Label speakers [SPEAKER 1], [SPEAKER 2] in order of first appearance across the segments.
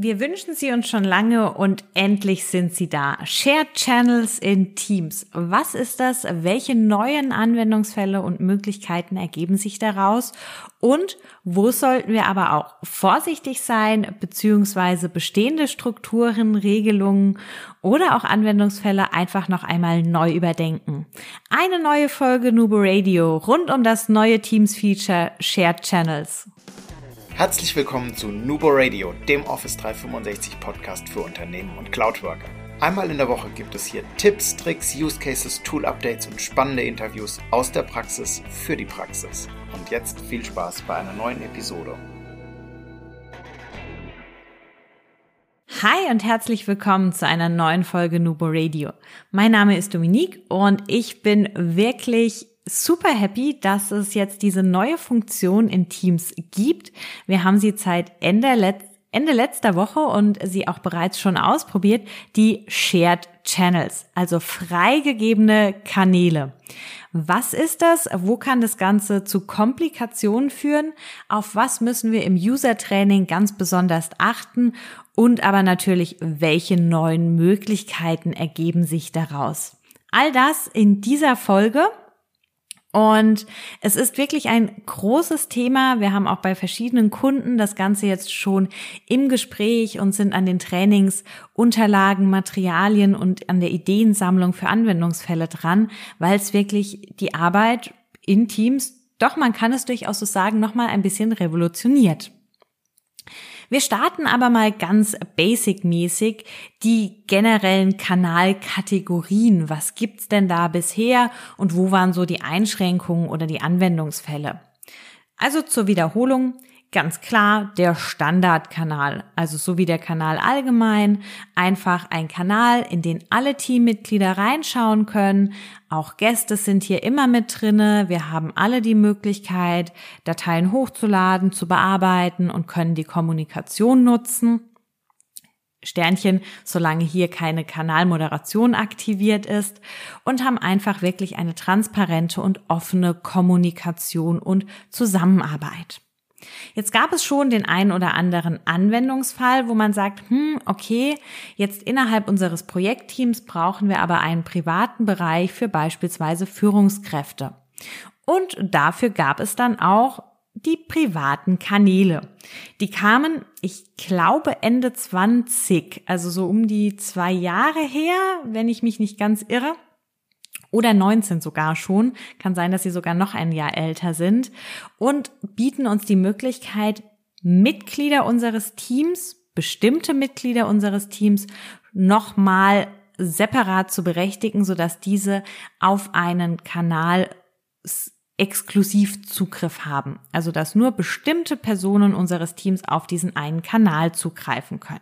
[SPEAKER 1] Wir wünschen sie uns schon lange und endlich sind sie da. Shared Channels in Teams. Was ist das? Welche neuen Anwendungsfälle und Möglichkeiten ergeben sich daraus? Und wo sollten wir aber auch vorsichtig sein, beziehungsweise bestehende Strukturen, Regelungen oder auch Anwendungsfälle einfach noch einmal neu überdenken? Eine neue Folge Nubo Radio rund um das neue Teams-Feature Shared Channels.
[SPEAKER 2] Herzlich willkommen zu Nubo Radio, dem Office 365 Podcast für Unternehmen und Cloudworker. Einmal in der Woche gibt es hier Tipps, Tricks, Use Cases, Tool Updates und spannende Interviews aus der Praxis für die Praxis. Und jetzt viel Spaß bei einer neuen Episode.
[SPEAKER 1] Hi und herzlich willkommen zu einer neuen Folge Nubo Radio. Mein Name ist Dominique und ich bin wirklich super happy, dass es jetzt diese neue Funktion in Teams gibt. Wir haben sie seit Ende, Let Ende letzter Woche und sie auch bereits schon ausprobiert, die Shared Channels, also freigegebene Kanäle. Was ist das? Wo kann das Ganze zu Komplikationen führen? Auf was müssen wir im User-Training ganz besonders achten? Und aber natürlich, welche neuen Möglichkeiten ergeben sich daraus? All das in dieser Folge. Und es ist wirklich ein großes Thema. Wir haben auch bei verschiedenen Kunden das Ganze jetzt schon im Gespräch und sind an den Trainings, Unterlagen, Materialien und an der Ideensammlung für Anwendungsfälle dran, weil es wirklich die Arbeit in Teams, doch man kann es durchaus so sagen, nochmal ein bisschen revolutioniert. Wir starten aber mal ganz basic-mäßig die generellen Kanalkategorien. Was gibt's denn da bisher und wo waren so die Einschränkungen oder die Anwendungsfälle? Also zur Wiederholung. Ganz klar der Standardkanal, also so wie der Kanal allgemein, einfach ein Kanal, in den alle Teammitglieder reinschauen können. Auch Gäste sind hier immer mit drinne. Wir haben alle die Möglichkeit, Dateien hochzuladen, zu bearbeiten und können die Kommunikation nutzen. Sternchen, solange hier keine Kanalmoderation aktiviert ist und haben einfach wirklich eine transparente und offene Kommunikation und Zusammenarbeit. Jetzt gab es schon den einen oder anderen Anwendungsfall, wo man sagt, hm, okay, jetzt innerhalb unseres Projektteams brauchen wir aber einen privaten Bereich für beispielsweise Führungskräfte. Und dafür gab es dann auch die privaten Kanäle. Die kamen, ich glaube, Ende 20, also so um die zwei Jahre her, wenn ich mich nicht ganz irre oder 19 sogar schon, kann sein, dass sie sogar noch ein Jahr älter sind und bieten uns die Möglichkeit, Mitglieder unseres Teams, bestimmte Mitglieder unseres Teams nochmal separat zu berechtigen, sodass diese auf einen Kanal exklusiv Zugriff haben. Also dass nur bestimmte Personen unseres Teams auf diesen einen Kanal zugreifen können.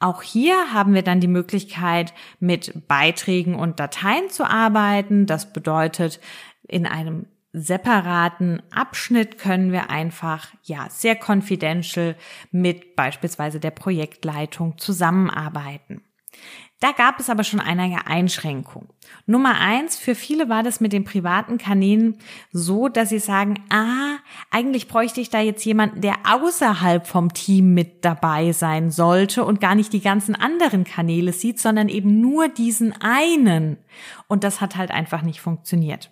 [SPEAKER 1] Auch hier haben wir dann die Möglichkeit, mit Beiträgen und Dateien zu arbeiten. Das bedeutet, in einem separaten Abschnitt können wir einfach, ja, sehr confidential mit beispielsweise der Projektleitung zusammenarbeiten. Da gab es aber schon einige Einschränkungen. Nummer eins, für viele war das mit den privaten Kanälen so, dass sie sagen, ah, eigentlich bräuchte ich da jetzt jemanden, der außerhalb vom Team mit dabei sein sollte und gar nicht die ganzen anderen Kanäle sieht, sondern eben nur diesen einen. Und das hat halt einfach nicht funktioniert.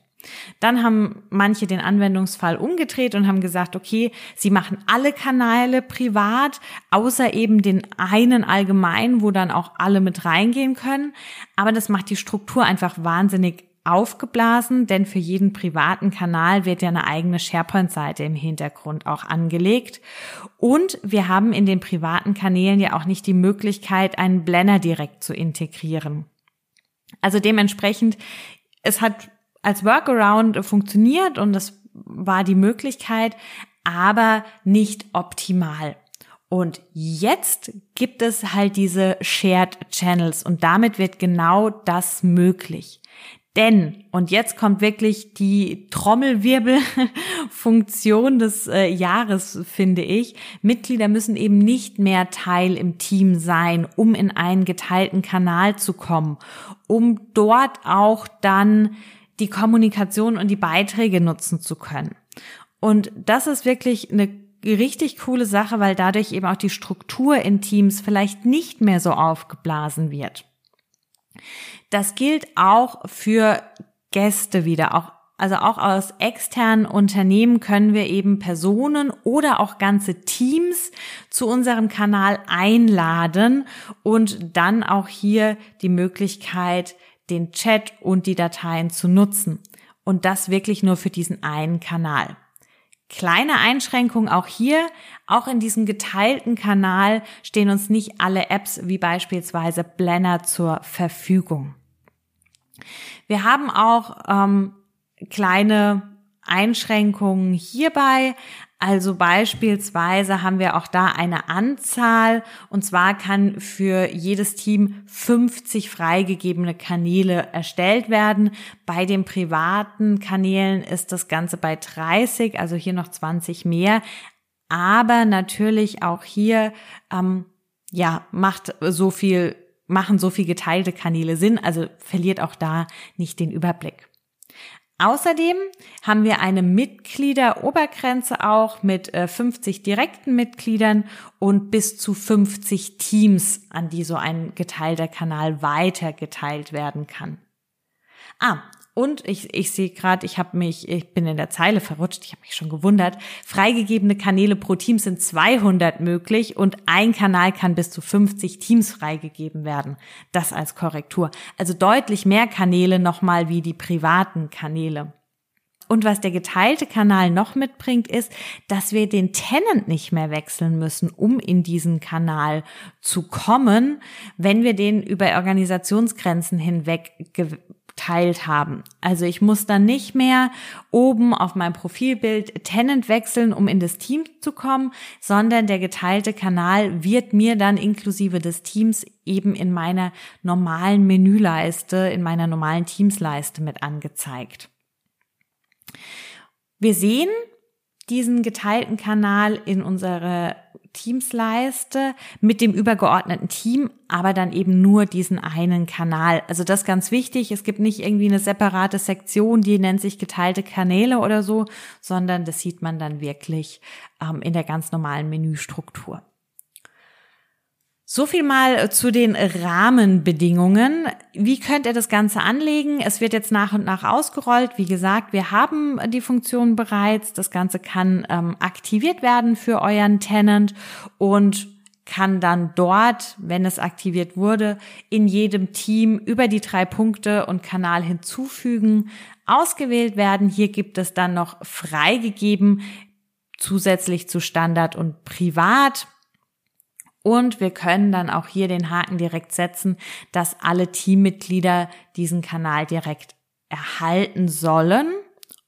[SPEAKER 1] Dann haben manche den Anwendungsfall umgedreht und haben gesagt, okay, sie machen alle Kanäle privat, außer eben den einen allgemein, wo dann auch alle mit reingehen können. Aber das macht die Struktur einfach wahnsinnig aufgeblasen, denn für jeden privaten Kanal wird ja eine eigene SharePoint-Seite im Hintergrund auch angelegt. Und wir haben in den privaten Kanälen ja auch nicht die Möglichkeit, einen Blender direkt zu integrieren. Also dementsprechend, es hat als Workaround funktioniert und das war die Möglichkeit, aber nicht optimal. Und jetzt gibt es halt diese Shared Channels und damit wird genau das möglich. Denn, und jetzt kommt wirklich die Trommelwirbelfunktion des äh, Jahres, finde ich, Mitglieder müssen eben nicht mehr Teil im Team sein, um in einen geteilten Kanal zu kommen, um dort auch dann die Kommunikation und die Beiträge nutzen zu können. Und das ist wirklich eine richtig coole Sache, weil dadurch eben auch die Struktur in Teams vielleicht nicht mehr so aufgeblasen wird. Das gilt auch für Gäste wieder, auch also auch aus externen Unternehmen können wir eben Personen oder auch ganze Teams zu unserem Kanal einladen und dann auch hier die Möglichkeit, den Chat und die Dateien zu nutzen. Und das wirklich nur für diesen einen Kanal. Kleine Einschränkung auch hier, auch in diesem geteilten Kanal stehen uns nicht alle Apps wie beispielsweise Blender zur Verfügung. Wir haben auch ähm, kleine Einschränkungen hierbei. Also beispielsweise haben wir auch da eine Anzahl und zwar kann für jedes Team 50 freigegebene Kanäle erstellt werden. Bei den privaten Kanälen ist das Ganze bei 30, also hier noch 20 mehr. Aber natürlich auch hier, ähm, ja, macht so viel, machen so viel geteilte Kanäle Sinn, also verliert auch da nicht den Überblick. Außerdem haben wir eine Mitgliederobergrenze auch mit 50 äh, direkten Mitgliedern und bis zu 50 Teams, an die so ein geteilter Kanal weitergeteilt werden kann. Ah, und ich, ich sehe gerade, ich habe mich, ich bin in der Zeile verrutscht, ich habe mich schon gewundert. Freigegebene Kanäle pro Team sind 200 möglich und ein Kanal kann bis zu 50 Teams freigegeben werden. Das als Korrektur. Also deutlich mehr Kanäle nochmal wie die privaten Kanäle. Und was der geteilte Kanal noch mitbringt, ist, dass wir den Tenant nicht mehr wechseln müssen, um in diesen Kanal zu kommen, wenn wir den über Organisationsgrenzen hinweg geteilt haben. Also ich muss dann nicht mehr oben auf meinem Profilbild Tenant wechseln, um in das Team zu kommen, sondern der geteilte Kanal wird mir dann inklusive des Teams eben in meiner normalen Menüleiste, in meiner normalen Teamsleiste mit angezeigt. Wir sehen diesen geteilten Kanal in unserer Teamsleiste mit dem übergeordneten Team, aber dann eben nur diesen einen Kanal. Also das ganz wichtig. Es gibt nicht irgendwie eine separate Sektion, die nennt sich geteilte Kanäle oder so, sondern das sieht man dann wirklich ähm, in der ganz normalen Menüstruktur. So viel mal äh, zu den Rahmenbedingungen. Wie könnt ihr das Ganze anlegen? Es wird jetzt nach und nach ausgerollt. Wie gesagt, wir haben die Funktion bereits. Das Ganze kann ähm, aktiviert werden für euren Tenant und kann dann dort, wenn es aktiviert wurde, in jedem Team über die drei Punkte und Kanal hinzufügen, ausgewählt werden. Hier gibt es dann noch freigegeben zusätzlich zu Standard und Privat. Und wir können dann auch hier den Haken direkt setzen, dass alle Teammitglieder diesen Kanal direkt erhalten sollen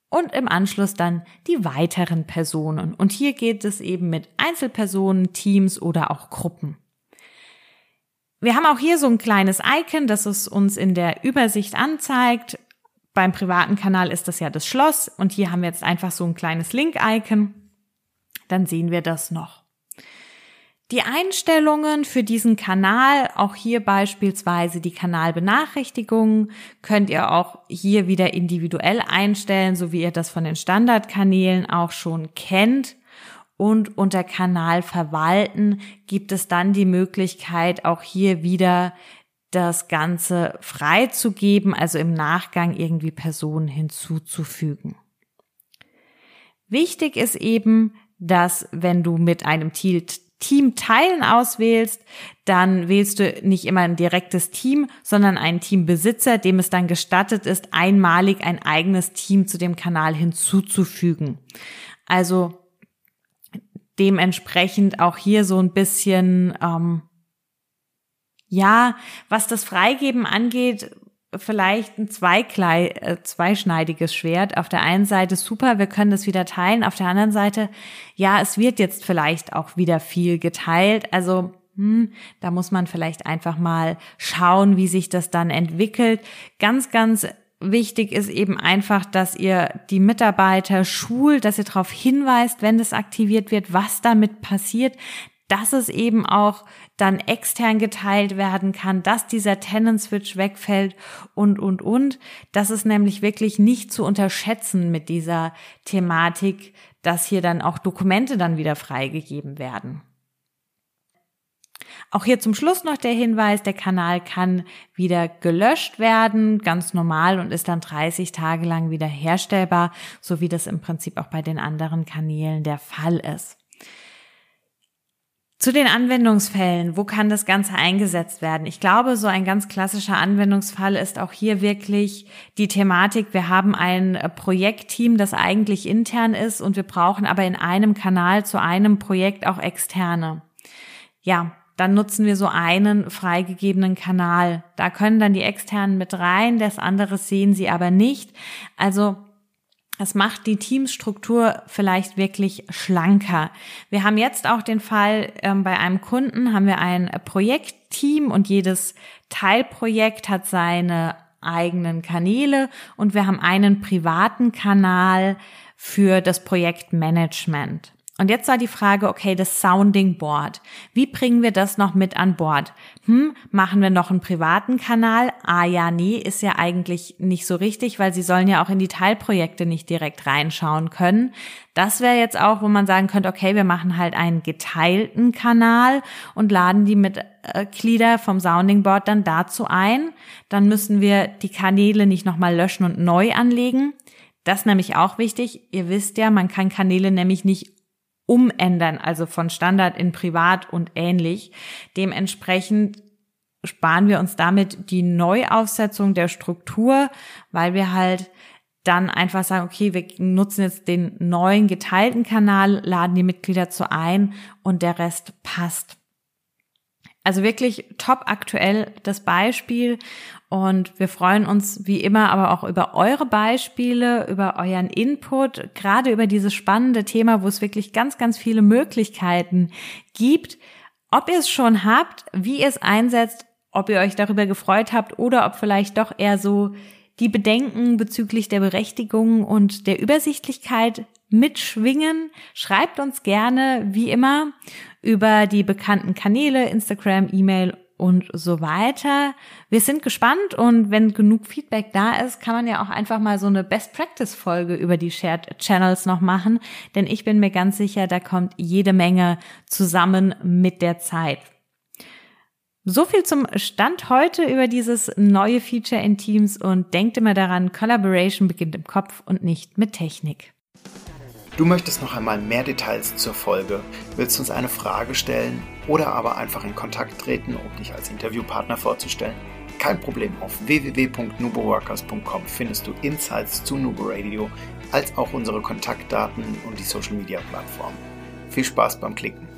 [SPEAKER 1] und im Anschluss dann die weiteren Personen. Und hier geht es eben mit Einzelpersonen, Teams oder auch Gruppen. Wir haben auch hier so ein kleines Icon, das es uns in der Übersicht anzeigt. Beim privaten Kanal ist das ja das Schloss und hier haben wir jetzt einfach so ein kleines Link-Icon. Dann sehen wir das noch. Die Einstellungen für diesen Kanal, auch hier beispielsweise die Kanalbenachrichtigungen, könnt ihr auch hier wieder individuell einstellen, so wie ihr das von den Standardkanälen auch schon kennt. Und unter Kanal verwalten gibt es dann die Möglichkeit, auch hier wieder das Ganze freizugeben, also im Nachgang irgendwie Personen hinzuzufügen. Wichtig ist eben, dass wenn du mit einem Tilt Team teilen auswählst, dann wählst du nicht immer ein direktes Team, sondern einen Teambesitzer, dem es dann gestattet ist, einmalig ein eigenes Team zu dem Kanal hinzuzufügen. Also dementsprechend auch hier so ein bisschen, ähm, ja, was das Freigeben angeht, vielleicht ein Zweiklei, äh, zweischneidiges Schwert. Auf der einen Seite super, wir können das wieder teilen. Auf der anderen Seite, ja, es wird jetzt vielleicht auch wieder viel geteilt. Also hm, da muss man vielleicht einfach mal schauen, wie sich das dann entwickelt. Ganz, ganz wichtig ist eben einfach, dass ihr die Mitarbeiter schult, dass ihr darauf hinweist, wenn das aktiviert wird, was damit passiert, dass es eben auch dann extern geteilt werden kann, dass dieser Tenant Switch wegfällt und, und, und. Das ist nämlich wirklich nicht zu unterschätzen mit dieser Thematik, dass hier dann auch Dokumente dann wieder freigegeben werden. Auch hier zum Schluss noch der Hinweis, der Kanal kann wieder gelöscht werden, ganz normal und ist dann 30 Tage lang wieder herstellbar, so wie das im Prinzip auch bei den anderen Kanälen der Fall ist. Zu den Anwendungsfällen, wo kann das Ganze eingesetzt werden? Ich glaube, so ein ganz klassischer Anwendungsfall ist auch hier wirklich die Thematik, wir haben ein Projektteam, das eigentlich intern ist und wir brauchen aber in einem Kanal zu einem Projekt auch externe. Ja, dann nutzen wir so einen freigegebenen Kanal. Da können dann die externen mit rein, das andere sehen sie aber nicht. Also es macht die Teamstruktur vielleicht wirklich schlanker. Wir haben jetzt auch den Fall, ähm, bei einem Kunden haben wir ein Projektteam und jedes Teilprojekt hat seine eigenen Kanäle und wir haben einen privaten Kanal für das Projektmanagement. Und jetzt war die Frage, okay, das Sounding Board. Wie bringen wir das noch mit an Bord? Hm, machen wir noch einen privaten Kanal? Ah ja, nee, ist ja eigentlich nicht so richtig, weil sie sollen ja auch in die Teilprojekte nicht direkt reinschauen können. Das wäre jetzt auch, wo man sagen könnte, okay, wir machen halt einen geteilten Kanal und laden die Mitglieder vom Sounding Board dann dazu ein. Dann müssen wir die Kanäle nicht nochmal löschen und neu anlegen. Das ist nämlich auch wichtig. Ihr wisst ja, man kann Kanäle nämlich nicht umändern, also von Standard in Privat und ähnlich. Dementsprechend sparen wir uns damit die Neuaufsetzung der Struktur, weil wir halt dann einfach sagen, okay, wir nutzen jetzt den neuen geteilten Kanal, laden die Mitglieder zu ein und der Rest passt. Also wirklich top aktuell das Beispiel und wir freuen uns wie immer aber auch über eure Beispiele, über euren Input, gerade über dieses spannende Thema, wo es wirklich ganz, ganz viele Möglichkeiten gibt. Ob ihr es schon habt, wie ihr es einsetzt, ob ihr euch darüber gefreut habt oder ob vielleicht doch eher so die Bedenken bezüglich der Berechtigung und der Übersichtlichkeit mitschwingen, schreibt uns gerne, wie immer, über die bekannten Kanäle, Instagram, E-Mail und so weiter. Wir sind gespannt und wenn genug Feedback da ist, kann man ja auch einfach mal so eine Best Practice Folge über die Shared Channels noch machen, denn ich bin mir ganz sicher, da kommt jede Menge zusammen mit der Zeit. So viel zum Stand heute über dieses neue Feature in Teams und denkt immer daran, Collaboration beginnt im Kopf und nicht mit Technik.
[SPEAKER 2] Du möchtest noch einmal mehr Details zur Folge, willst uns eine Frage stellen oder aber einfach in Kontakt treten, um dich als Interviewpartner vorzustellen? Kein Problem, auf www.nuboworkers.com findest du Insights zu Nubo Radio, als auch unsere Kontaktdaten und die Social Media Plattform. Viel Spaß beim Klicken!